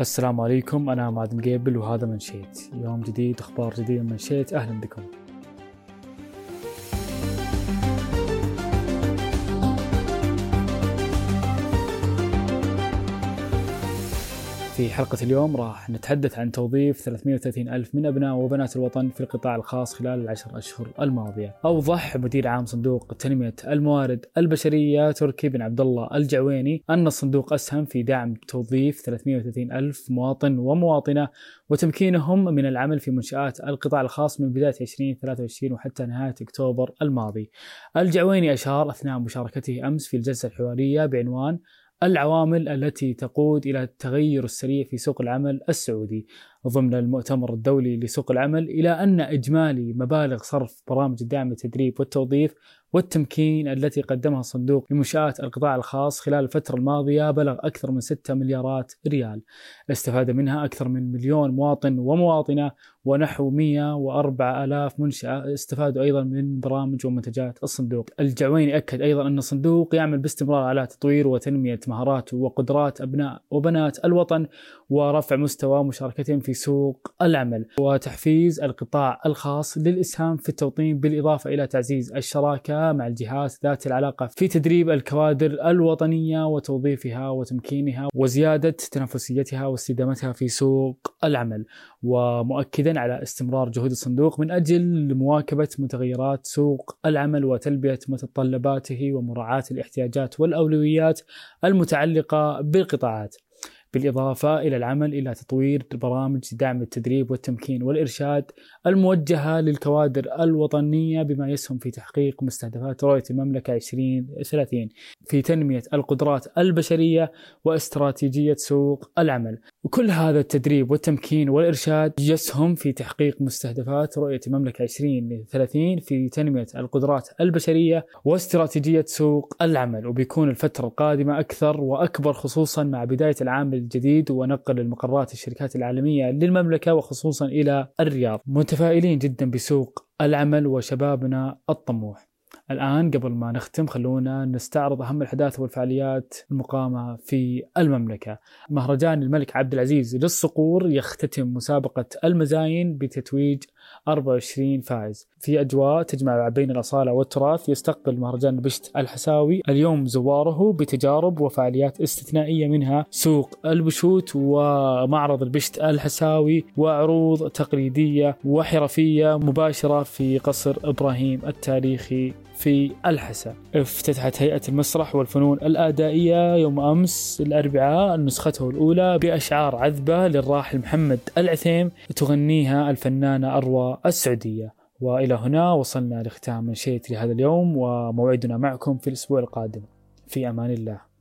السلام عليكم أنا عماد مقيبل وهذا منشيت يوم جديد أخبار جديدة من منشيت أهلا بكم. في حلقة اليوم راح نتحدث عن توظيف 330 ألف من أبناء وبنات الوطن في القطاع الخاص خلال العشر أشهر الماضية. أوضح مدير عام صندوق تنمية الموارد البشرية تركي بن عبد الله الجعويني أن الصندوق أسهم في دعم توظيف 330 ألف مواطن ومواطنة وتمكينهم من العمل في منشآت القطاع الخاص من بداية 2023 وحتى نهاية أكتوبر الماضي. الجعويني أشار أثناء مشاركته أمس في الجلسة الحوارية بعنوان العوامل التي تقود إلى التغير السريع في سوق العمل السعودي. ضمن المؤتمر الدولي لسوق العمل إلى أن إجمالي مبالغ صرف برامج الدعم التدريب والتوظيف والتمكين التي قدمها الصندوق لمنشآت القطاع الخاص خلال الفترة الماضية بلغ أكثر من 6 مليارات ريال. استفاد منها أكثر من مليون مواطن ومواطنة ونحو 104 ألاف منشأة. استفادوا أيضا من برامج ومنتجات الصندوق. الجعويني أكد أيضا أن الصندوق يعمل باستمرار على تطوير وتنمية مهارات وقدرات أبناء وبنات الوطن ورفع مستوى مشاركتهم في سوق العمل وتحفيز القطاع الخاص للإسهام في التوطين بالإضافة إلى تعزيز الشراكة مع الجهات ذات العلاقة في تدريب الكوادر الوطنية وتوظيفها وتمكينها وزيادة تنافسيتها واستدامتها في سوق العمل. ومؤكدا على استمرار جهود الصندوق من أجل مواكبة متغيرات سوق العمل وتلبية متطلباته ومراعاة الاحتياجات والأولويات المتعلقة بالقطاعات. بالإضافة إلى العمل إلى تطوير برامج دعم التدريب والتمكين والإرشاد الموجهة للكوادر الوطنية بما يسهم في تحقيق مستهدفات رؤية المملكة 2030 في تنمية القدرات البشرية واستراتيجية سوق العمل. وكل هذا التدريب والتمكين والإرشاد يسهم في تحقيق مستهدفات رؤية المملكة 2030 في تنمية القدرات البشرية واستراتيجية سوق العمل. وبيكون الفترة القادمة أكثر وأكبر خصوصا مع بداية العام الجديد ونقل المقرات الشركات العالمية للمملكة وخصوصا إلى الرياض. متفائلين جدا بسوق العمل وشبابنا الطموح. الآن قبل ما نختم خلونا نستعرض أهم الأحداث والفعاليات المقامة في المملكة. مهرجان الملك عبد العزيز للصقور يختتم مسابقة المزاين بتتويج 24 فائز. في أجواء تجمع بين الأصالة والتراث يستقبل مهرجان بشت الحساوي اليوم زواره بتجارب وفعاليات استثنائية منها سوق البشوت ومعرض البشت الحساوي وعروض تقليدية وحرفية مباشرة في قصر إبراهيم التاريخي. في الحسا. افتتحت هيئة المسرح والفنون الأدائية يوم أمس الأربعاء نسخته الأولى بأشعار عذبة للراحل محمد العثيم تغنيها الفنانة أروى السعودية. وإلى هنا وصلنا لختام من شيت لهذا اليوم وموعدنا معكم في الأسبوع القادم. في أمان الله.